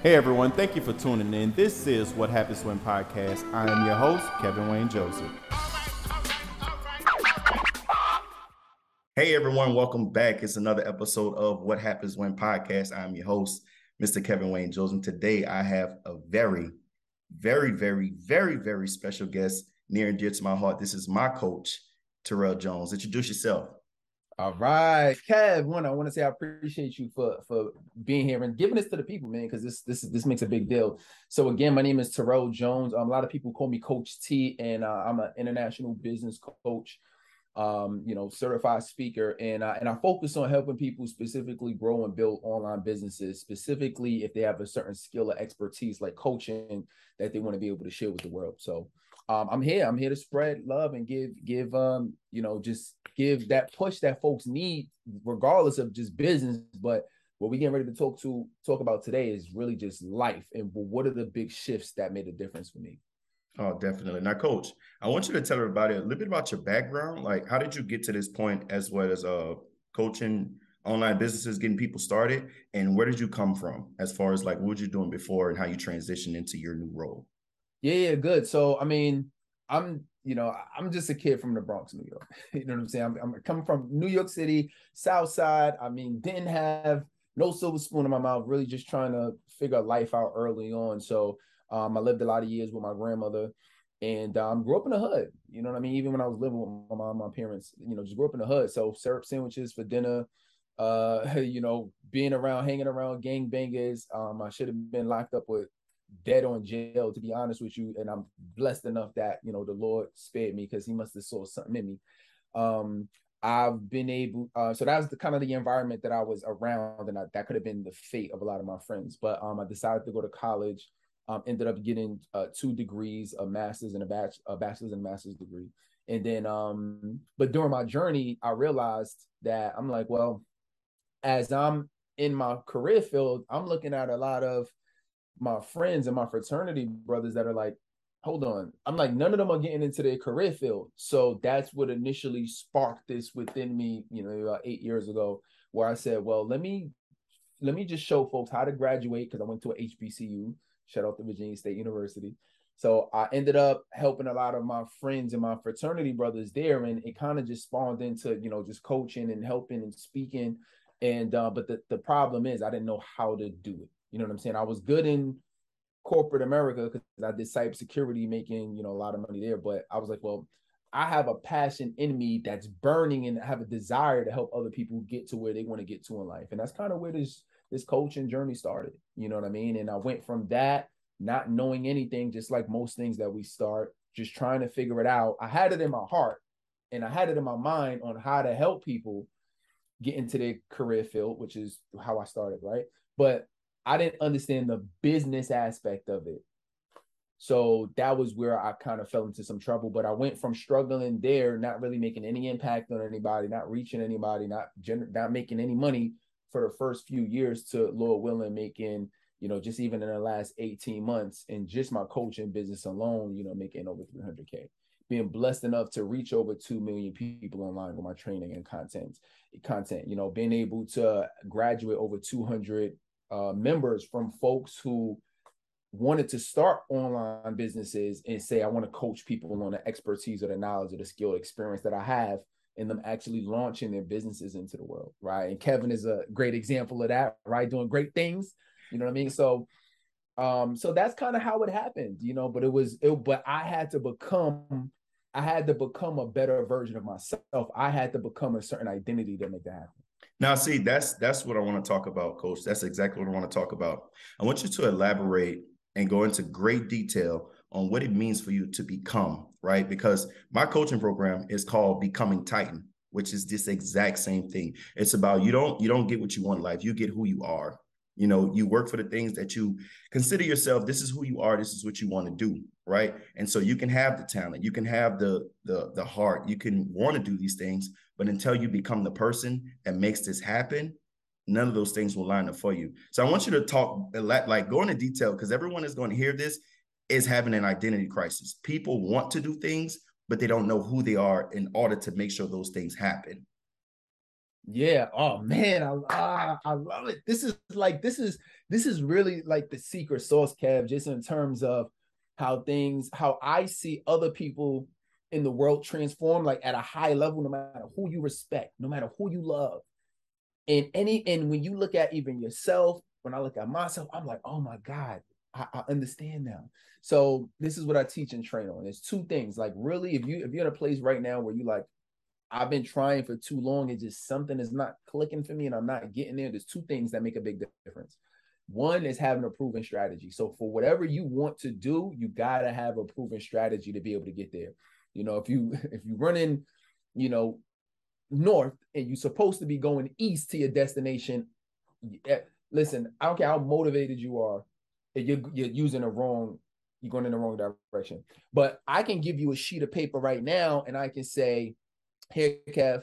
Hey everyone, thank you for tuning in. This is What Happens When Podcast. I am your host, Kevin Wayne Joseph. Hey everyone, welcome back. It's another episode of What Happens When Podcast. I'm your host, Mr. Kevin Wayne Joseph. Today I have a very, very, very, very, very special guest near and dear to my heart. This is my coach, Terrell Jones. Introduce yourself. All right, Kev. One, I want to say I appreciate you for for being here and giving this to the people, man, because this this this makes a big deal. So again, my name is Terrell Jones. Um, a lot of people call me Coach T, and uh, I'm an international business coach. Um, you know, certified speaker, and uh, and I focus on helping people specifically grow and build online businesses, specifically if they have a certain skill or expertise like coaching that they want to be able to share with the world. So um, I'm here. I'm here to spread love and give give um you know just give that push that folks need, regardless of just business. But what we getting ready to talk to talk about today is really just life and what are the big shifts that made a difference for me. Oh, definitely. Now, coach, I want you to tell everybody a little bit about your background. Like, how did you get to this point as well as uh coaching online businesses, getting people started, and where did you come from as far as like what were you doing before and how you transitioned into your new role? Yeah, yeah, good. So, I mean, I'm, you know, I'm just a kid from the Bronx, New York. you know what I'm saying? I'm, I'm coming from New York City, South Side. I mean, didn't have no silver spoon in my mouth, really just trying to figure life out early on. So, um, I lived a lot of years with my grandmother and um, grew up in the hood. You know what I mean? Even when I was living with my mom, my parents, you know, just grew up in the hood. So syrup sandwiches for dinner, uh, you know, being around, hanging around gang bangers. Um, I should have been locked up with dead on jail, to be honest with you. And I'm blessed enough that, you know, the Lord spared me because he must have saw something in me. Um, I've been able, uh, so that's the kind of the environment that I was around, and I, that could have been the fate of a lot of my friends. But um, I decided to go to college. Um, ended up getting uh, two degrees, a master's and a, a bachelor's and master's degree. And then, um, but during my journey, I realized that I'm like, well, as I'm in my career field, I'm looking at a lot of my friends and my fraternity brothers that are like, hold on. I'm like, none of them are getting into their career field. So that's what initially sparked this within me, you know, about eight years ago, where I said, well, let me let me just show folks how to graduate because I went to a HBCU. Shout out to Virginia State University. So I ended up helping a lot of my friends and my fraternity brothers there, and it kind of just spawned into you know just coaching and helping and speaking. And uh, but the the problem is I didn't know how to do it. You know what I'm saying? I was good in corporate America because I did cybersecurity, making you know a lot of money there. But I was like, well, I have a passion in me that's burning and I have a desire to help other people get to where they want to get to in life. And that's kind of where this this coaching journey started. You know what I mean? And I went from that, not knowing anything, just like most things that we start, just trying to figure it out. I had it in my heart and I had it in my mind on how to help people get into their career field, which is how I started, right? But I didn't understand the business aspect of it. So that was where I kind of fell into some trouble. But I went from struggling there, not really making any impact on anybody, not reaching anybody, not gener- not making any money for the first few years to Lord willing making, you know, just even in the last 18 months and just my coaching business alone, you know, making over 300K. Being blessed enough to reach over 2 million people online with my training and content, content, you know, being able to graduate over 200 uh, members from folks who wanted to start online businesses and say, I want to coach people on the expertise or the knowledge or the skill experience that I have in them actually launching their businesses into the world. Right. And Kevin is a great example of that, right? Doing great things. You know what I mean? So um, so that's kind of how it happened, you know, but it was it, but I had to become I had to become a better version of myself. I had to become a certain identity to make that happen. Now, see, that's that's what I want to talk about, Coach. That's exactly what I want to talk about. I want you to elaborate and go into great detail on what it means for you to become, right? Because my coaching program is called Becoming Titan, which is this exact same thing. It's about you don't you don't get what you want in life, you get who you are. You know, you work for the things that you consider yourself. This is who you are. This is what you want to do, right? And so you can have the talent, you can have the the the heart, you can want to do these things, but until you become the person that makes this happen, none of those things will line up for you. So I want you to talk like go into detail because everyone is going to hear this is having an identity crisis. People want to do things, but they don't know who they are in order to make sure those things happen. Yeah. Oh man, I ah, I love it. This is like this is this is really like the secret sauce, Kev, just in terms of how things, how I see other people in the world transform, like at a high level, no matter who you respect, no matter who you love. And any and when you look at even yourself, when I look at myself, I'm like, oh my God, I, I understand now. So this is what I teach and train on. It's two things. Like really, if you if you're in a place right now where you like, I've been trying for too long. It's just something is not clicking for me and I'm not getting there. There's two things that make a big difference. One is having a proven strategy. So for whatever you want to do, you gotta have a proven strategy to be able to get there. You know, if you if you run in, you know, north and you're supposed to be going east to your destination, eh, listen, I don't care how motivated you are, you're you're using the wrong, you're going in the wrong direction. But I can give you a sheet of paper right now, and I can say, here, Kev,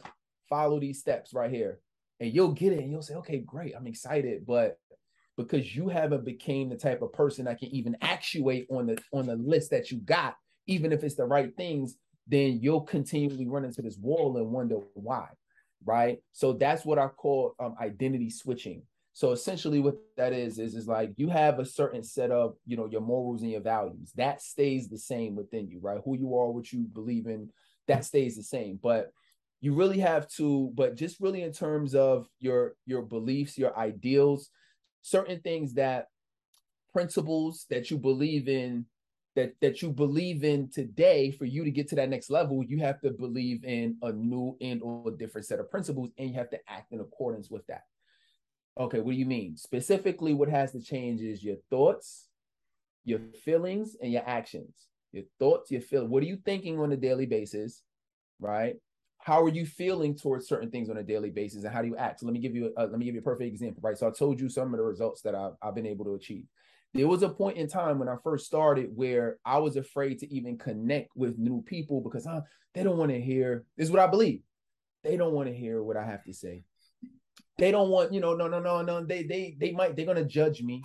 follow these steps right here. And you'll get it and you'll say, okay, great, I'm excited. But because you haven't became the type of person that can even actuate on the on the list that you got, even if it's the right things, then you'll continually run into this wall and wonder why. Right. So that's what I call um, identity switching. So essentially what that is, is is like you have a certain set of, you know, your morals and your values. That stays the same within you, right? Who you are, what you believe in, that stays the same. But you really have to, but just really in terms of your your beliefs, your ideals, certain things that principles that you believe in that that you believe in today for you to get to that next level you have to believe in a new and or different set of principles and you have to act in accordance with that okay what do you mean specifically what has to change is your thoughts your feelings and your actions your thoughts, your feel. What are you thinking on a daily basis, right? How are you feeling towards certain things on a daily basis, and how do you act? So let me give you a, let me give you a perfect example, right? So I told you some of the results that I've, I've been able to achieve. There was a point in time when I first started where I was afraid to even connect with new people because huh, they don't want to hear. This is what I believe. They don't want to hear what I have to say. They don't want, you know, no, no, no, no. They they they might they're gonna judge me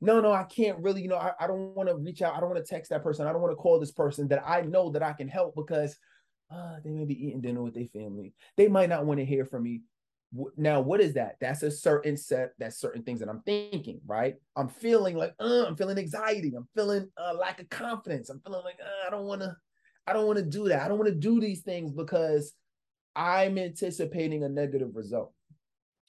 no, no, I can't really, you know, I, I don't want to reach out. I don't want to text that person. I don't want to call this person that I know that I can help because uh, they may be eating dinner with their family. They might not want to hear from me. Now, what is that? That's a certain set, that's certain things that I'm thinking, right? I'm feeling like, uh, I'm feeling anxiety. I'm feeling a uh, lack of confidence. I'm feeling like, uh, I don't want to, I don't want to do that. I don't want to do these things because I'm anticipating a negative result.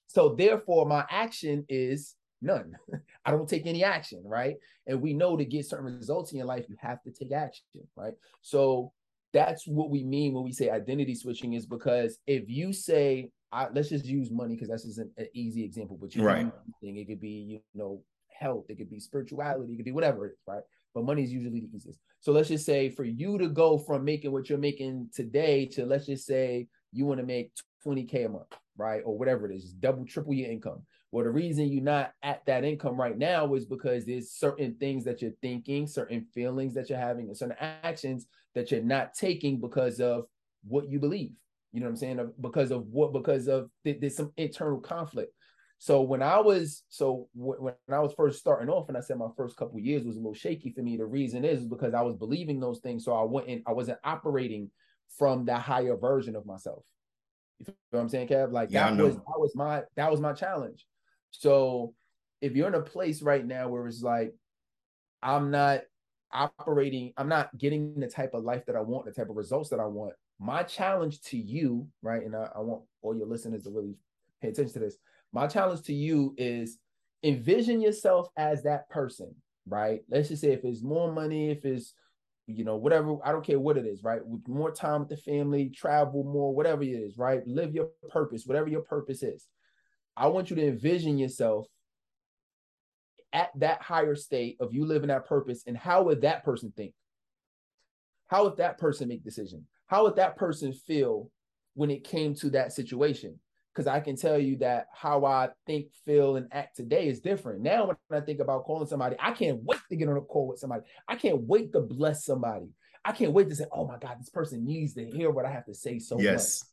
So therefore, my action is None. I don't take any action, right? And we know to get certain results in your life, you have to take action, right? So that's what we mean when we say identity switching is because if you say, I, let's just use money because that's just an, an, easy example, but you right. Thing. It could be, you know, health, it could be spirituality, it could be whatever it is, right? But money is usually the easiest. So let's just say for you to go from making what you're making today to let's just say you want to make 20K a month, right? Or whatever it is, double, triple your income. Well, the reason you're not at that income right now is because there's certain things that you're thinking, certain feelings that you're having, and certain actions that you're not taking because of what you believe. You know what I'm saying? Because of what? Because of there's some internal conflict. So when I was so when I was first starting off, and I said my first couple years was a little shaky for me. The reason is because I was believing those things, so I wasn't I wasn't operating from that higher version of myself. You feel what I'm saying, Kev? Like yeah, that was that was my that was my challenge. So if you're in a place right now where it's like, I'm not operating, I'm not getting the type of life that I want, the type of results that I want. My challenge to you, right? And I, I want all your listeners to really pay attention to this. My challenge to you is envision yourself as that person, right? Let's just say if it's more money, if it's you know, whatever, I don't care what it is, right? With more time with the family, travel more, whatever it is, right? Live your purpose, whatever your purpose is. I want you to envision yourself at that higher state of you living that purpose and how would that person think? How would that person make decision? How would that person feel when it came to that situation? Because I can tell you that how I think, feel, and act today is different. Now, when I think about calling somebody, I can't wait to get on a call with somebody. I can't wait to bless somebody. I can't wait to say, oh my God, this person needs to hear what I have to say so yes.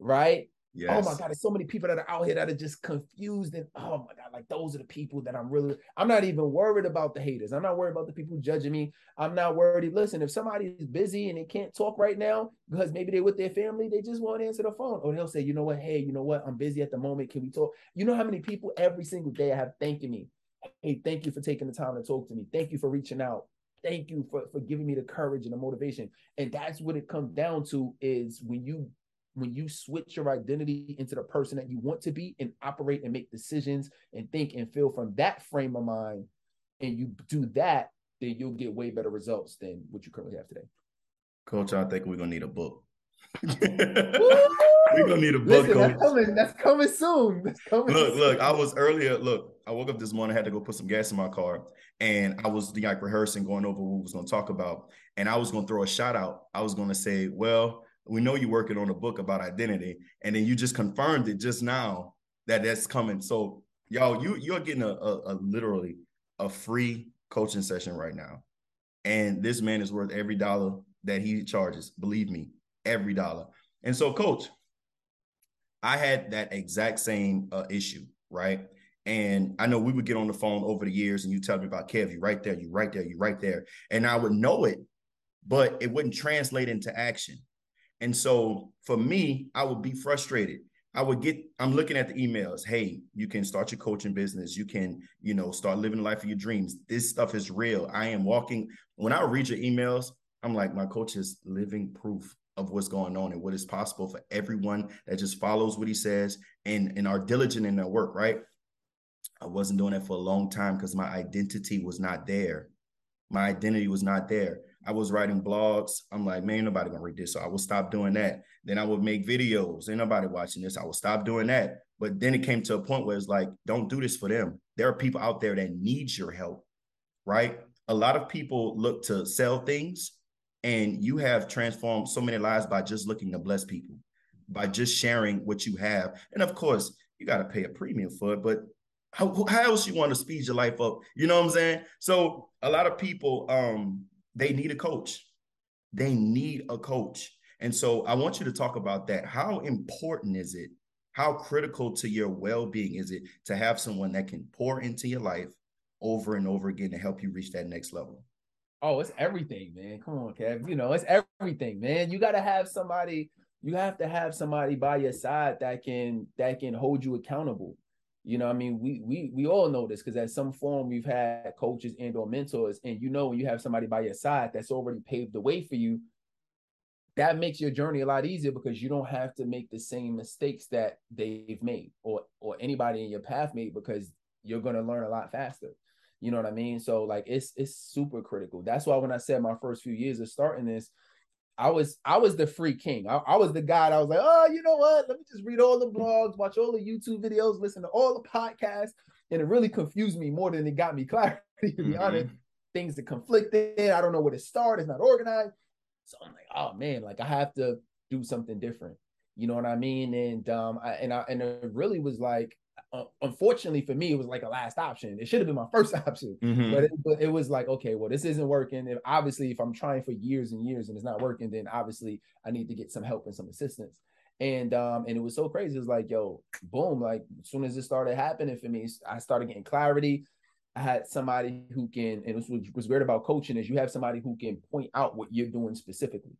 much. Right? Yes. Oh my God, there's so many people that are out here that are just confused. And oh my God, like those are the people that I'm really, I'm not even worried about the haters. I'm not worried about the people judging me. I'm not worried. Listen, if somebody is busy and they can't talk right now because maybe they're with their family, they just won't answer the phone. Or they'll say, you know what, hey, you know what, I'm busy at the moment. Can we talk? You know how many people every single day I have thanking me. Hey, thank you for taking the time to talk to me. Thank you for reaching out. Thank you for, for giving me the courage and the motivation. And that's what it comes down to is when you when you switch your identity into the person that you want to be and operate and make decisions and think and feel from that frame of mind, and you do that, then you'll get way better results than what you currently have today. Coach, I think we're gonna need a book. we're gonna need a book. Listen, that's coming. That's coming soon. That's coming. Look, soon. look. I was earlier. Look, I woke up this morning, had to go put some gas in my car, and I was like rehearsing, going over what we was gonna talk about, and I was gonna throw a shout out. I was gonna say, well, we know you're working on a book about identity, and then you just confirmed it just now that that's coming. So, y'all, you you're getting a, a, a literally a free coaching session right now, and this man is worth every dollar that he charges. Believe me, every dollar. And so, coach, I had that exact same uh, issue, right? And I know we would get on the phone over the years, and you tell me about Kev, you right there, you right there, you right there, and I would know it, but it wouldn't translate into action. And so for me, I would be frustrated. I would get, I'm looking at the emails. Hey, you can start your coaching business. You can, you know, start living the life of your dreams. This stuff is real. I am walking. When I read your emails, I'm like, my coach is living proof of what's going on and what is possible for everyone that just follows what he says and, and are diligent in their work, right? I wasn't doing that for a long time because my identity was not there. My identity was not there. I was writing blogs. I'm like, man, nobody gonna read this. So I will stop doing that. Then I would make videos. Ain't nobody watching this. I will stop doing that. But then it came to a point where it's like, don't do this for them. There are people out there that need your help, right? A lot of people look to sell things, and you have transformed so many lives by just looking to bless people, by just sharing what you have. And of course, you got to pay a premium for it, but how, how else you want to speed your life up? You know what I'm saying? So a lot of people, um, they need a coach. They need a coach. And so I want you to talk about that. How important is it? How critical to your well-being is it to have someone that can pour into your life over and over again to help you reach that next level? Oh, it's everything, man. Come on, Kev. You know, it's everything, man. You got to have somebody, you have to have somebody by your side that can that can hold you accountable. You know, I mean, we we we all know this because at some form we've had coaches and or mentors, and you know when you have somebody by your side that's already paved the way for you, that makes your journey a lot easier because you don't have to make the same mistakes that they've made or or anybody in your path made because you're gonna learn a lot faster. You know what I mean? So like it's it's super critical. That's why when I said my first few years of starting this, I was I was the free king. I, I, was the guy that was like, oh, you know what? Let me just read all the blogs, watch all the YouTube videos, listen to all the podcasts, and it really confused me more than it got me clarity. To be mm-hmm. honest, things that conflicted. I don't know where to start. It's not organized. So I'm like, oh man, like I have to do something different. You know what I mean? And um, I, and I and it really was like uh, unfortunately for me, it was like a last option. It should have been my first option, mm-hmm. but, it, but it was like, okay, well, this isn't working. And obviously, if I'm trying for years and years and it's not working, then obviously I need to get some help and some assistance. And um, and it was so crazy. It was like, yo, boom! Like as soon as it started happening for me, I started getting clarity. I had somebody who can, and it was, was weird about coaching is you have somebody who can point out what you're doing specifically.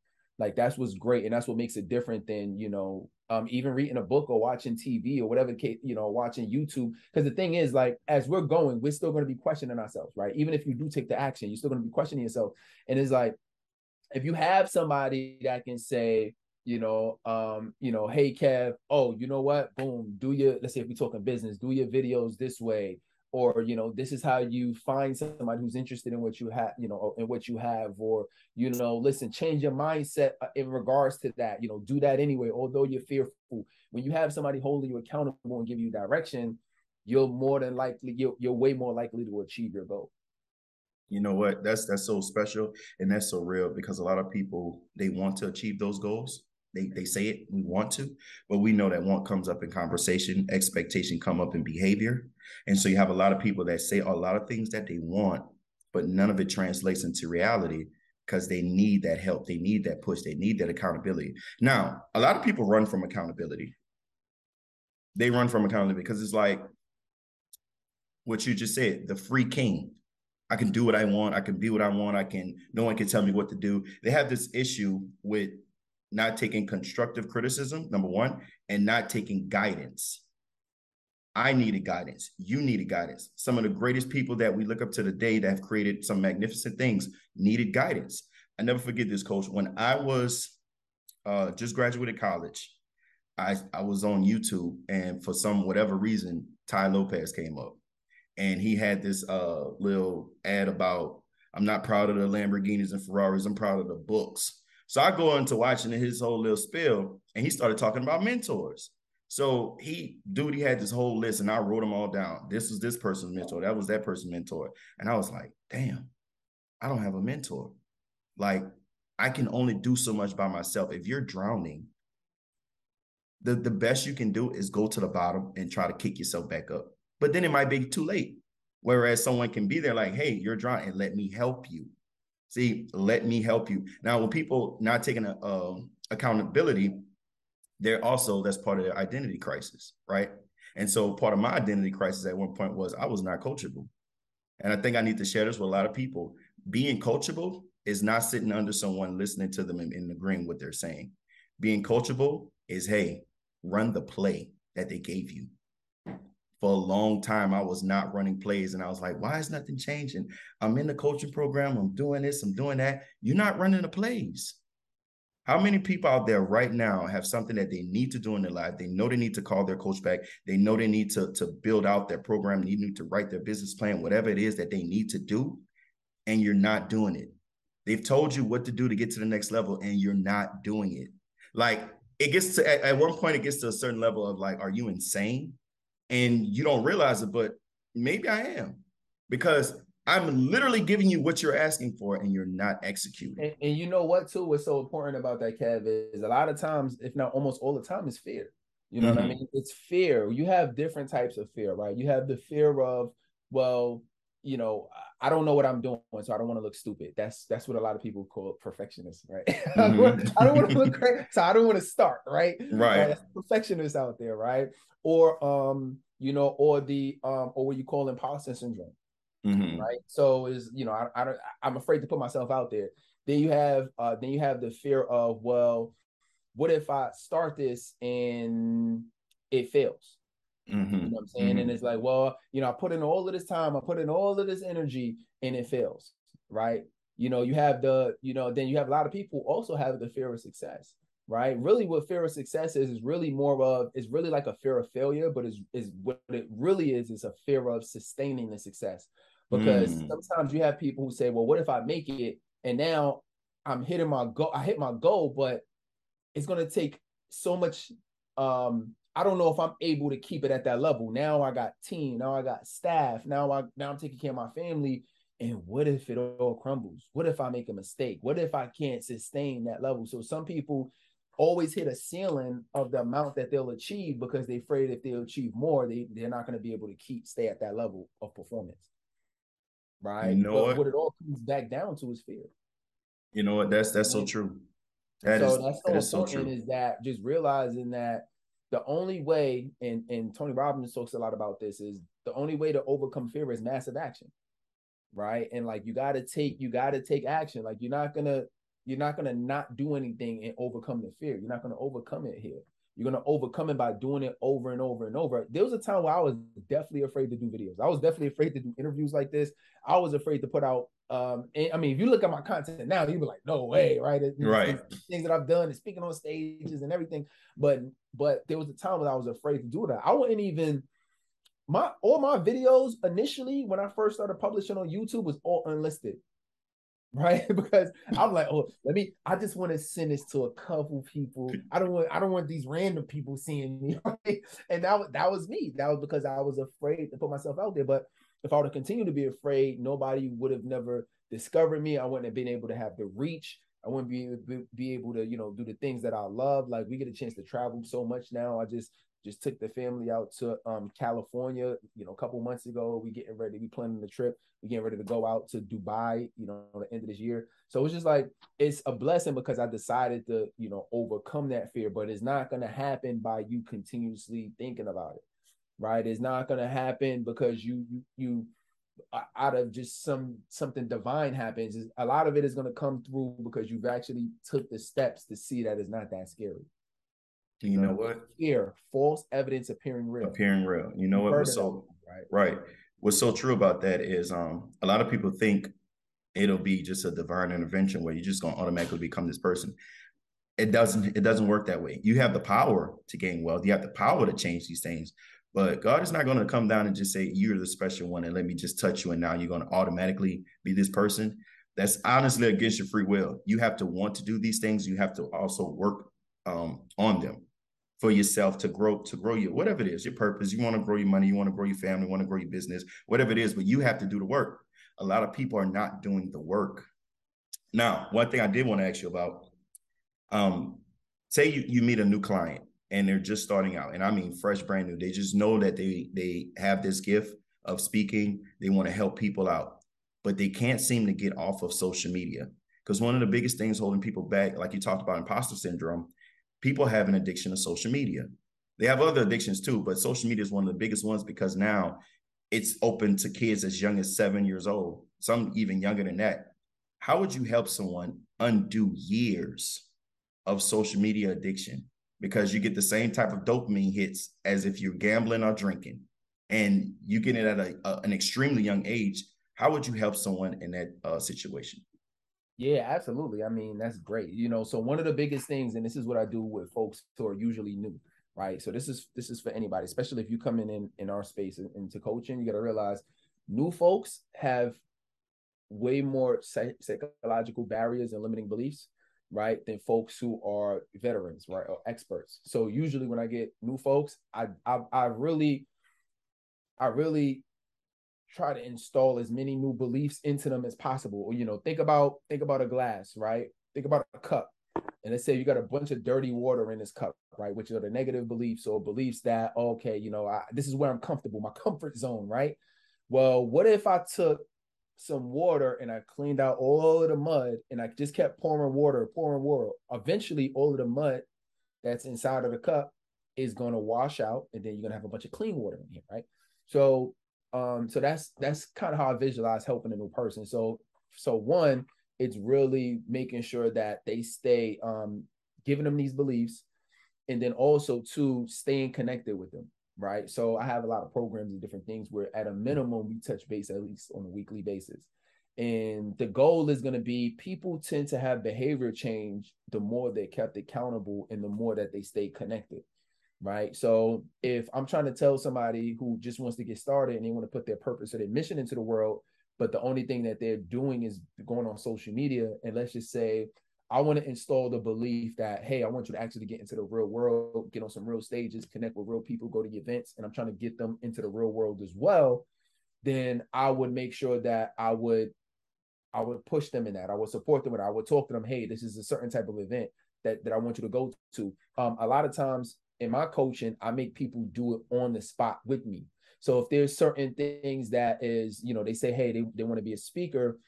Like that's what's great, and that's what makes it different than you know, um, even reading a book or watching TV or whatever you know, watching YouTube. Because the thing is, like, as we're going, we're still going to be questioning ourselves, right? Even if you do take the action, you're still going to be questioning yourself. And it's like, if you have somebody that can say, you know, um, you know, hey Kev, oh, you know what? Boom, do your let's say if we're talking business, do your videos this way or you know this is how you find somebody who's interested in what you have you know in what you have or you know listen change your mindset uh, in regards to that you know do that anyway although you're fearful. When you have somebody holding you accountable and give you direction you're more than likely you're, you're way more likely to achieve your goal. You know what? That's that's so special and that's so real because a lot of people they want to achieve those goals. They they say it, we want to, but we know that want comes up in conversation, expectation come up in behavior. And so you have a lot of people that say a lot of things that they want, but none of it translates into reality because they need that help, they need that push, they need that accountability. Now, a lot of people run from accountability. They run from accountability because it's like what you just said, the free king. I can do what I want. I can be what I want. I can, no one can tell me what to do. They have this issue with not taking constructive criticism, number one, and not taking guidance. I needed guidance. You needed guidance. Some of the greatest people that we look up to today that have created some magnificent things needed guidance. I never forget this, coach. When I was uh, just graduated college, I, I was on YouTube, and for some whatever reason, Tai Lopez came up and he had this uh little ad about I'm not proud of the Lamborghinis and Ferraris. I'm proud of the books. So I go into watching his whole little spill, and he started talking about mentors. So he, dude, he had this whole list, and I wrote them all down. This was this person's mentor. That was that person's mentor. And I was like, damn, I don't have a mentor. Like, I can only do so much by myself. If you're drowning, the, the best you can do is go to the bottom and try to kick yourself back up but then it might be too late. Whereas someone can be there like, hey, you're drowning, and let me help you. See, let me help you. Now, when people not taking a, uh, accountability, they're also that's part of their identity crisis, right? And so part of my identity crisis at one point was I was not coachable. And I think I need to share this with a lot of people. Being coachable is not sitting under someone listening to them and, and agreeing what they're saying. Being coachable is, hey, run the play that they gave you for a long time, I was not running plays. And I was like, why is nothing changing? I'm in the coaching program. I'm doing this. I'm doing that. You're not running the plays. How many people out there right now have something that they need to do in their life? They know they need to call their coach back. They know they need to, to build out their program. They need to write their business plan, whatever it is that they need to do. And you're not doing it. They've told you what to do to get to the next level, and you're not doing it. Like it gets to at, at one point, it gets to a certain level of like, are you insane? and you don't realize it, but maybe I am because I'm literally giving you what you're asking for and you're not executing. And, and, you know what, too, what's so important about that, Kev, is a lot of times, if not almost all the time, is fear. You know mm-hmm. what I mm-hmm. mean? It's fear. You have different types of fear, right? You have the fear of, well, you know, I don't know what I'm doing, so I don't want to look stupid. That's that's what a lot of people call perfectionists, right? Mm-hmm. I don't want to look great, so I don't want to start, right? Right. right? Perfectionists out there, right? Or um, you know, or the um, or what you call imposter syndrome, mm-hmm. right? So is you know, I, I don't, I'm afraid to put myself out there. Then you have uh, then you have the fear of well, what if I start this and it fails? Mm-hmm. You know what I'm saying? Mm-hmm. And it's like, well, you know, I put in all of this time, I put in all of this energy, and it fails, right? You know, you have the, you know, then you have a lot of people also have the fear of success, right? Really, what fear of success is is really more of is really like a fear of failure, but is is what it really is is a fear of sustaining the success. Because mm. sometimes you have people who say, well, what if I make it and now I'm hitting my goal, I hit my goal, but it's gonna take so much um I don't know if I'm able to keep it at that level. Now I got team, now I got staff, now I now I'm taking care of my family. And what if it all crumbles? What if I make a mistake? What if I can't sustain that level? So some people always hit a ceiling of the amount that they'll achieve because they're afraid if they'll achieve more, they, they're not going to be able to keep stay at that level of performance. Right. You know but what? what it all comes back down to is fear. You know what? That's that's so true. That so is, that's so important so is that just realizing that the only way, and, and Tony Robbins talks a lot about this, is the only way to overcome fear is massive action. Right. And like you gotta take, you gotta take action. Like you're not gonna, you're not gonna not do anything and overcome the fear. You're not gonna overcome it here. You're gonna overcome it by doing it over and over and over. There was a time where I was definitely afraid to do videos. I was definitely afraid to do interviews like this. I was afraid to put out um, I mean, if you look at my content now, you'd be like, no way, right? right. Things that I've done and speaking on stages and everything. But but there was a time when I was afraid to do that. I wouldn't even my all my videos initially when I first started publishing on YouTube was all unlisted. Right. because I'm like, oh, let me I just want to send this to a couple people. I don't want I don't want these random people seeing me. Right? And that, that was me. That was because I was afraid to put myself out there. But if I would have continued to be afraid, nobody would have never discovered me. I wouldn't have been able to have the reach. I wouldn't be be able to, you know, do the things that I love. Like we get a chance to travel so much now. I just just took the family out to um California, you know, a couple months ago. We getting ready, we planning the trip. We getting ready to go out to Dubai, you know, the end of this year. So it's just like it's a blessing because I decided to, you know, overcome that fear. But it's not gonna happen by you continuously thinking about it, right? It's not gonna happen because you you you out of just some something divine happens. A lot of it is gonna come through because you've actually took the steps to see that it's not that scary. You know what? Fear, false evidence appearing real. Appearing real. You know what was so right? Right. What's so true about that is um a lot of people think it'll be just a divine intervention where you're just gonna automatically become this person. It doesn't, it doesn't work that way. You have the power to gain wealth, you have the power to change these things. But God is not going to come down and just say, You're the special one, and let me just touch you, and now you're going to automatically be this person. That's honestly against your free will. You have to want to do these things. You have to also work um, on them for yourself to grow to grow your whatever it is your purpose. You want to grow your money you want to grow your family you want to grow your business whatever it is but you have to do the work. A lot of people are not doing the work. Now one thing i did want to ask you about um say you, you meet a new client and they're just starting out and i mean fresh brand new. They just know that they they have this gift of speaking. They want to help people out but they can't seem to get off of social media. Because one of the biggest things holding people back like you talked about imposter syndrome people have an addiction to social media. They have other addictions too, but social media is one of the biggest ones because now it's open to kids as young as seven years old, some even younger than that. How would you help someone undo years of social media addiction? Because you get the same type of dopamine hits as if you're gambling or drinking, and you get it at a, a, an extremely young age. How would you help someone in that uh, situation? Yeah, absolutely. I mean, that's great. You know, so one of the biggest things, and this is what I do with folks who are usually new, right? So this is this is for anybody, especially if you come in in, in our space into coaching. You got to realize new folks have way more psychological barriers and limiting beliefs, right, than folks who are veterans, right, or experts. So usually when I get new folks, I I, I really I really try to install as many new beliefs into them as possible. Or, you know, think about think about a glass, right? Think about a cup. And let's say you got a bunch of dirty water in this cup, right? Which are the negative beliefs or beliefs that, okay, you know, I, this is where I'm comfortable, my comfort zone, right? Well, what if I took some water and I cleaned out all of the mud and I just kept pouring water, pouring water. Eventually, all of the mud that's inside of the cup is going to wash out, and then you're going to have a bunch of clean water in here, right? So um, so that's that's kind of how I visualize helping a new person. So so one, it's really making sure that they stay um giving them these beliefs, and then also two, staying connected with them. Right. So I have a lot of programs and different things where at a minimum we touch base at least on a weekly basis. And the goal is going to be people tend to have behavior change the more they're kept accountable and the more that they stay connected right? So if I'm trying to tell somebody who just wants to get started and they want to put their purpose or their mission into the world, but the only thing that they're doing is going on social media, and let's just say I want to install the belief that, hey, I want you to actually get into the real world, get on some real stages, connect with real people, go to events, and I'm trying to get them into the real world as well. Then I would make sure that I would I would push them in that. I would support them and I would talk to them, hey, this is a certain type of event that, that I want you to go to. Um, a lot of times in my coaching, I make people do it on the spot with me. So if there's certain things that is, you know, they say, hey, they, they want to be a speaker,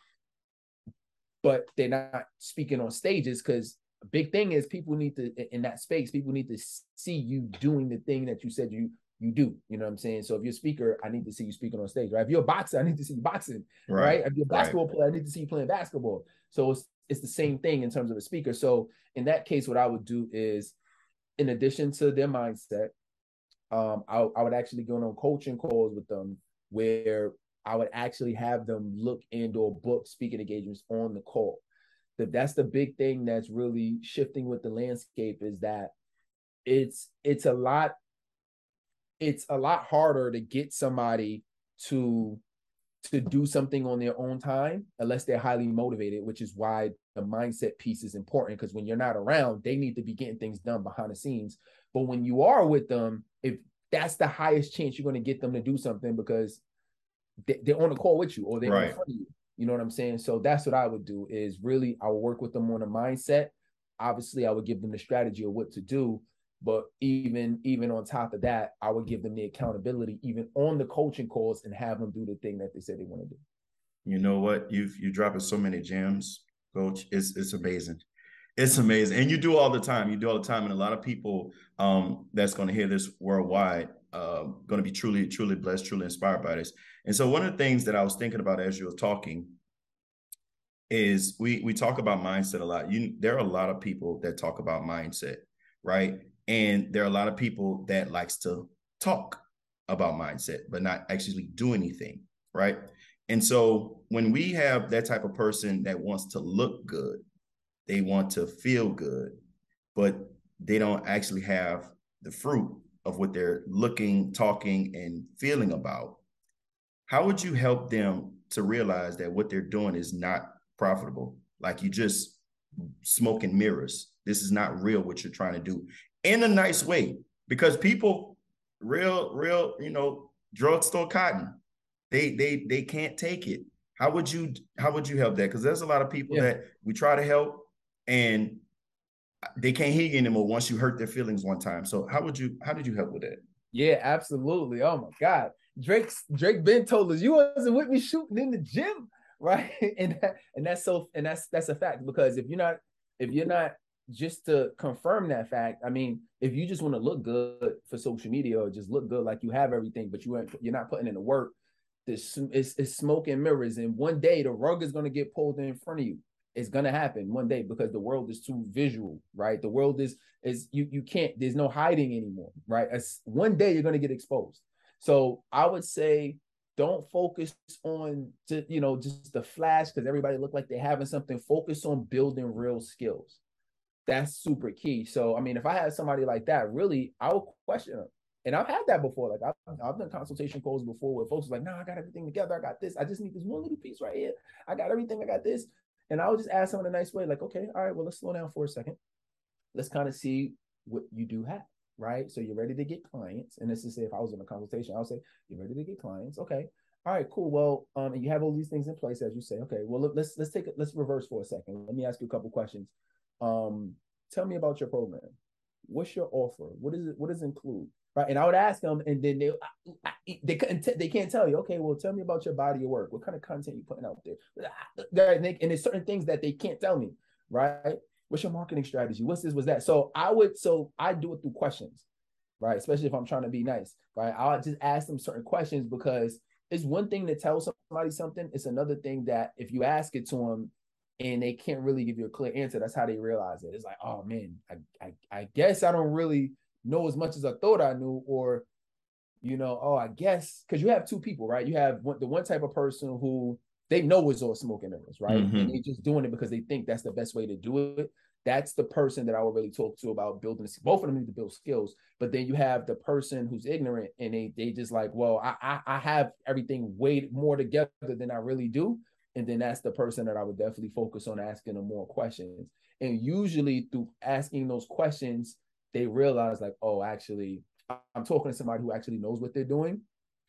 but they're not speaking on stages because a big thing is people need to in that space, people need to see you doing the thing that you said you you do. You know what I'm saying? So if you're a speaker, I need to see you speaking on stage, right? If you're a boxer, I need to see you boxing, right? right? If you're a basketball right. player, I need to see you playing basketball. So it's it's the same thing in terms of a speaker. So in that case, what I would do is in addition to their mindset, um, I, I would actually go on coaching calls with them where I would actually have them look and or book speaking engagements on the call. That that's the big thing that's really shifting with the landscape is that it's it's a lot it's a lot harder to get somebody to to do something on their own time unless they're highly motivated, which is why the mindset piece is important because when you're not around, they need to be getting things done behind the scenes. But when you are with them, if that's the highest chance you're going to get them to do something because they, are on the call with you or they're right. in front of you. You know what I'm saying? So that's what I would do is really I would work with them on a mindset. Obviously, I would give them the strategy of what to do, But even even on top of that, I would give them the accountability even on the coaching calls and have them do the thing that they said they want to do. You know what? You've you dropping so many gems, coach. It's it's amazing. It's amazing. And you do all the time. You do all the time. And a lot of people um, that's going to hear this worldwide uh, going to be truly, truly blessed, truly inspired by this. And so one of the things that I was thinking about as you were talking is we we talk about mindset a lot. You there are a lot of people that talk about mindset, right? And there are a lot of people that likes to talk about mindset, but not actually do anything, right? And so when we have that type of person that wants to look good, they want to feel good, but they don't actually have the fruit of what they're looking, talking, and feeling about. How would you help them to realize that what they're doing is not profitable? Like you just smoking mirrors. This is not real what you're trying to do in a nice way. Because people, real, real, you know, drugstore cotton, they they they can't take it. How would you how would you help that? Because there's a lot of people yeah. that we try to help and they can't hear you anymore once you hurt their feelings one time. So how would you how did you help with that? Yeah, absolutely. Oh my God. Drake's Drake Ben told us you wasn't with me shooting in the gym, right? And that, and that's so and that's that's a fact because if you're not if you're not just to confirm that fact, I mean, if you just want to look good for social media or just look good like you have everything, but you ain't you're not putting in the work, this is it's smoke and mirrors, and one day the rug is gonna get pulled in front of you it's gonna happen one day because the world is too visual, right? The world is is you you can't. There's no hiding anymore, right? As one day you're gonna get exposed. So I would say don't focus on to you know just the flash because everybody look like they're having something. Focus on building real skills. That's super key. So I mean, if I had somebody like that, really, I would question them. And I've had that before. Like I've, I've done consultation calls before where folks are like, "No, I got everything together. I got this. I just need this one little piece right here. I got everything. I got this." And I would just ask them in a nice way, like, okay, all right, well, let's slow down for a second. Let's kind of see what you do have, right? So you're ready to get clients. And this is say if I was in a consultation, I would say, you're ready to get clients. Okay. All right, cool. Well, um, and you have all these things in place, as you say. Okay, well, let's let's take it, let's reverse for a second. Let me ask you a couple questions. Um, tell me about your program. What's your offer? What is it? What does it include? Right? And I would ask them, and then they they couldn't they can't tell you. Okay, well, tell me about your body of work. What kind of content you putting out there? And, they, and there's certain things that they can't tell me, right? What's your marketing strategy? What's this? What's that? So I would so I do it through questions, right? Especially if I'm trying to be nice, right? I'll just ask them certain questions because it's one thing to tell somebody something. It's another thing that if you ask it to them and they can't really give you a clear answer, that's how they realize it. It's like, oh man, I I, I guess I don't really know as much as I thought I knew, or you know, oh, I guess because you have two people, right? You have one, the one type of person who they know is all smoke and mirrors, right? Mm-hmm. And they're just doing it because they think that's the best way to do it. That's the person that I would really talk to about building. Both of them need to build skills, but then you have the person who's ignorant and they they just like, well, I I, I have everything way more together than I really do, and then that's the person that I would definitely focus on asking them more questions. And usually through asking those questions, they realize like, oh, actually, I'm talking to somebody who actually knows what they're doing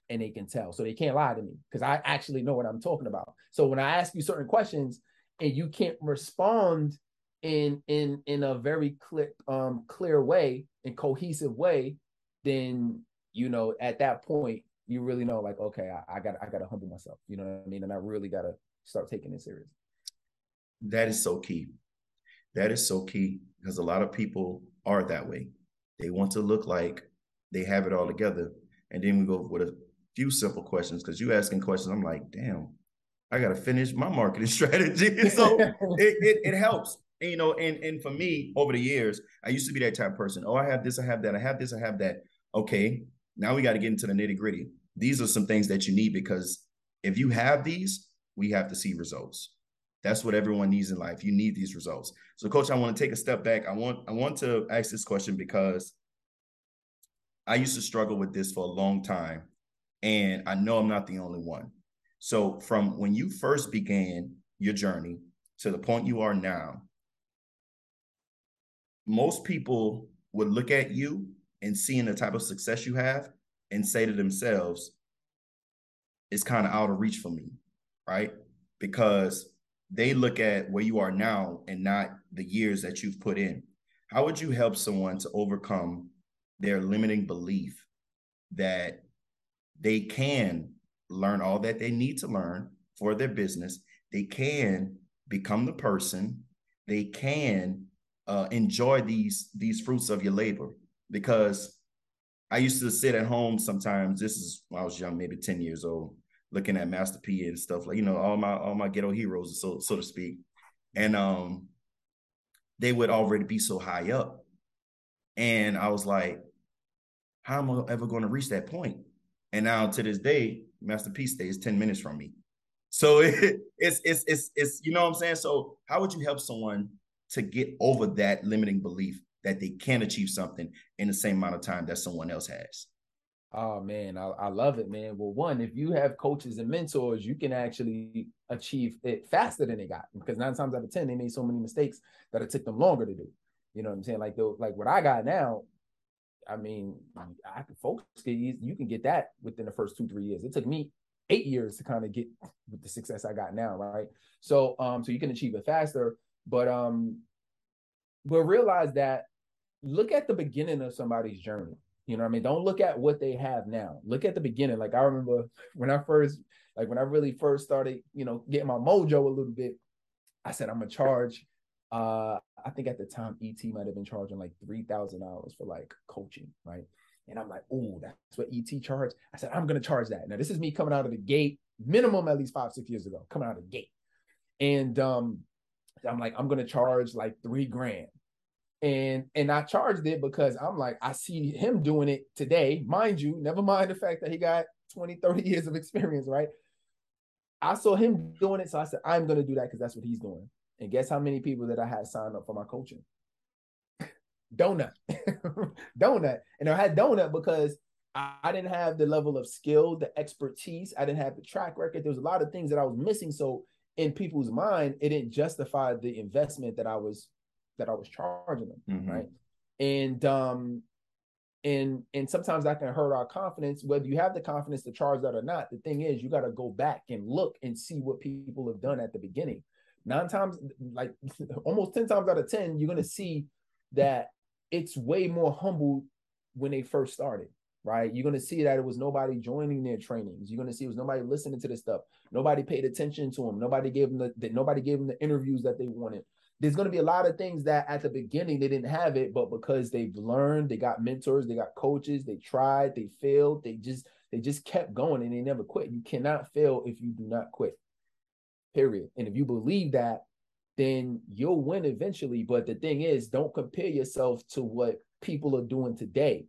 and they can tell. So they can't lie to me because I actually know what I'm talking about. So when I ask you certain questions and you can't respond in in in a very clear um clear way and cohesive way, then you know at that point you really know like okay I, I got I got to humble myself. You know what I mean? And I really got to start taking it serious. That is so key. That is so key because a lot of people are that way. They want to look like they have it all together. And then we go with a few simple questions because you asking questions. I'm like, damn, I got to finish my marketing strategy. so it, it, it helps. And, you know, and and for me, over the years, I used to be that type of person. Oh, I have this, I have that, I have this, I have that. Okay, now we got to get into the nitty gritty. These are some things that you need because if you have these, we have to see results. That's what everyone needs in life. You need these results. So, coach, I want to take a step back. I want I want to ask this question because I used to struggle with this for a long time, and I know I'm not the only one. So, from when you first began your journey to the point you are now, most people would look at you and seeing the type of success you have and say to themselves, it's kind of out of reach for me, right? Because they look at where you are now and not the years that you've put in. how would you help someone to overcome their limiting belief that they can learn all that they need to learn for their business? They can become the person. They can uh, enjoy these these fruits of your labor. Because i used to sit at home sometimes this is when i was young maybe 10 years old looking at master p and stuff like you know all my all my ghetto heroes so so to speak and um they would already be so high up and i was like how am i ever going to reach that point? and now to this day master p stays 10 minutes from me so it, it's it's it's it's you know what I'm saying. So how would you help someone to get over that limiting belief that they can achieve something in the same amount of time that someone else has? Oh man, I, I love it, man. Well, one, if you have coaches and mentors, you can actually achieve it faster than they got because nine times out of ten, they made so many mistakes that it took them longer to do. You know what I'm saying? Like the like what I got now, I mean, I can focus. You can get that within the first two, three years. It took me eight years to kind of get with the success I got now, right? So um, so you can achieve it faster, but um, but realize that look at the beginning of somebody's journey. You know what I mean? Don't look at what they have now. Look at the beginning. Like I remember when I first, like when I really first started, you know, getting my mojo a little bit, I said I'm gonna charge. Uh, I think at the time ET might have been charging like three thousand dollars for like coaching, right? And I'm like, oh, that's what ET charged. I said, I'm gonna charge that. Now, this is me coming out of the gate, minimum at least five, six years ago, coming out of the gate. And um, I'm like, I'm gonna charge like three grand. And and I charged it because I'm like, I see him doing it today. Mind you, never mind the fact that he got 20, 30 years of experience, right? I saw him doing it. So I said, I'm gonna do that because that's what he's doing. And guess how many people that I had signed up for my coaching? donut, donut. And I had donut because I, I didn't have the level of skill, the expertise. I didn't have the track record. There was a lot of things that I was missing. So in people's mind, it didn't justify the investment that I was that I was charging them, mm-hmm. right? And um, and and sometimes that can hurt our confidence whether you have the confidence to charge that or not the thing is you got to go back and look and see what people have done at the beginning nine times like almost 10 times out of 10 you're going to see that it's way more humble when they first started right? You're gonna see that it was nobody joining their trainings. You're gonna see it was nobody listening to this stuff. Nobody paid attention to them. Nobody gave them the, the nobody gave them the interviews that they wanted. There's gonna be a lot of things that at the beginning they didn't have it, but because they've learned, they got mentors, they got coaches, they tried, they failed, they just they just kept going and they never quit. You cannot fail if you do not quit. Period. And if you believe that, then you'll win eventually. But the thing is, don't compare yourself to what people are doing today.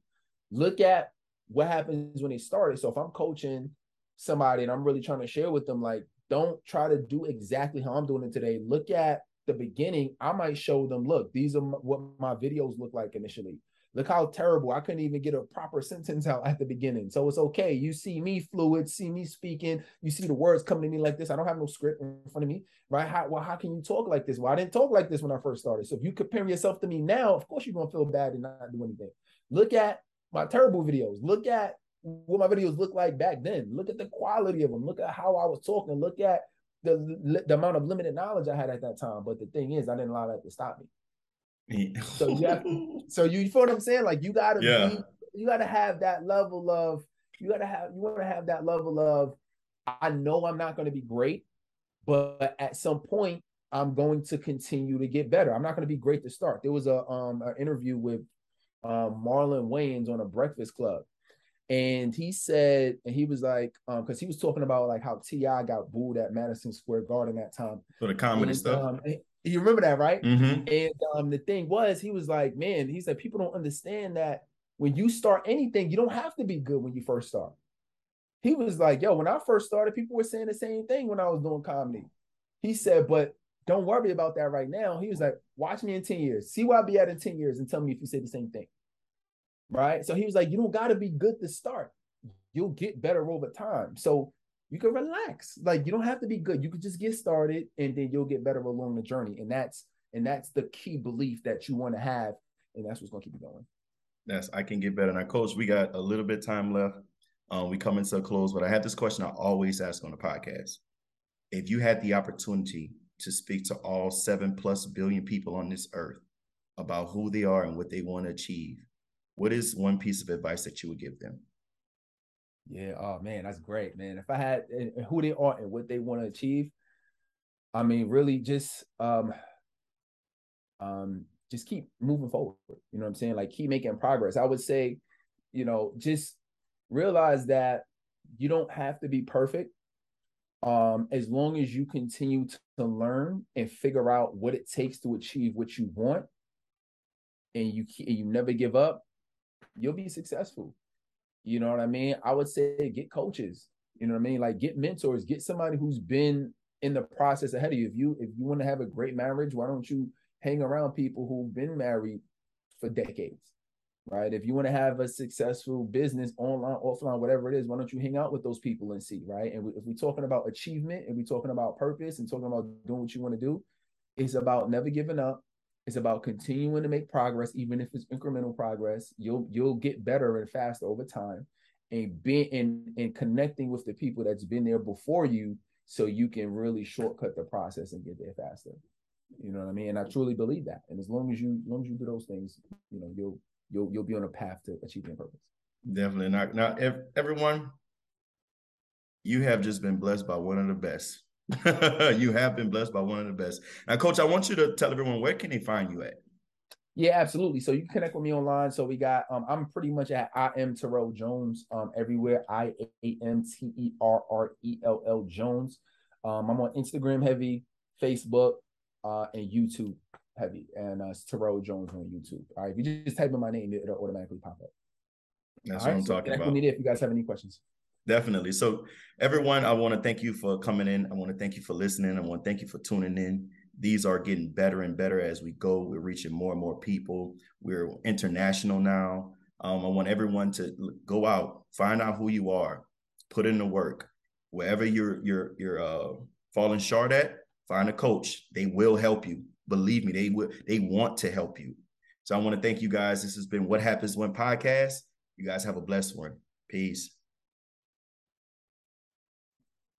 Look at what happens when they started. So if I'm coaching somebody and I'm really trying to share with them, like, don't try to do exactly how I'm doing it today. Look at the beginning. I might show them, look, these are what my videos look like initially. Look how terrible. I couldn't even get a proper sentence out at the beginning. So it's okay. You see me fluid, see me speaking, you see the words coming to me like this. I don't have no script in front of me, right? How, well, how can you talk like this? Well, I didn't talk like this when I first started. So if you compare yourself to me now, of course you're going to feel bad and not do anything. Look at my terrible videos. Look at what my videos look like back then. Look at the quality of them. Look at how I was talking. Look at the, the amount of limited knowledge I had at that time. But the thing is, I didn't allow that to stop me so you have, so you feel what I'm saying? Like you gotta yeah. be, you gotta have that level of, you gotta have, you want to have that level of, I know I'm not going to be great, but at some point I'm going to continue to get better. I'm not going to be great to start. There was a um an interview with um Marlon Wayans on a Breakfast Club, and he said, and he was like, um, because he was talking about like how T.I. got booed at Madison Square Garden that time for the comedy and, stuff. Um, you remember that, right? Mm-hmm. And um, the thing was, he was like, man, he said people don't understand that when you start anything, you don't have to be good when you first start. He was like, yo, when I first started, people were saying the same thing when I was doing comedy. He said, but don't worry about that right now. He was like, watch me in 10 years, see where I'll be at in 10 years, and tell me if you say the same thing. Right. So he was like, you don't got to be good to start. You'll get better over time. So you can relax. Like you don't have to be good. You can just get started and then you'll get better along the journey. And that's and that's the key belief that you want to have. And that's what's gonna keep you going. Yes, I can get better. Now, coach, we got a little bit time left. Um, we come into a close, but I have this question I always ask on the podcast. If you had the opportunity to speak to all seven plus billion people on this earth, about who they are and what they want to achieve, what is one piece of advice that you would give them? Yeah. Oh man, that's great, man. If I had who they are and what they want to achieve, I mean, really just um um just keep moving forward. You know what I'm saying? Like keep making progress. I would say, you know, just realize that you don't have to be perfect. Um, as long as you continue to learn and figure out what it takes to achieve what you want, and you and you never give up, you'll be successful. You know what I mean? I would say get coaches. You know what I mean? Like get mentors, get somebody who's been in the process ahead of you. If you if you want to have a great marriage, why don't you hang around people who've been married for decades? Right. If you want to have a successful business online, offline, whatever it is, why don't you hang out with those people and see, right? And if we're talking about achievement and we're talking about purpose and talking about doing what you want to do, it's about never giving up. It's about continuing to make progress, even if it's incremental progress. You'll you'll get better and faster over time, and being and, and connecting with the people that's been there before you, so you can really shortcut the process and get there faster. You know what I mean? And I truly believe that. And as long as you as long as you do those things, you know you'll you'll you'll be on a path to achieving purpose. Definitely not. Now, everyone, you have just been blessed by one of the best. you have been blessed by one of the best. Now, Coach, I want you to tell everyone where can they find you at? Yeah, absolutely. So you can connect with me online. So we got um I'm pretty much at I am Terrell Jones um everywhere. I A M T E R R E L L Jones. Um I'm on Instagram heavy, Facebook, uh and YouTube heavy. And uh it's Terrell Jones on YouTube. All right. If you just type in my name, it'll automatically pop up. That's All what right? I'm so talking about. Me if you guys have any questions. Definitely. So, everyone, I want to thank you for coming in. I want to thank you for listening. I want to thank you for tuning in. These are getting better and better as we go. We're reaching more and more people. We're international now. Um, I want everyone to go out, find out who you are, put in the work. Wherever you're you're you're uh, falling short at, find a coach. They will help you. Believe me, they will. They want to help you. So I want to thank you guys. This has been What Happens When podcast. You guys have a blessed one. Peace.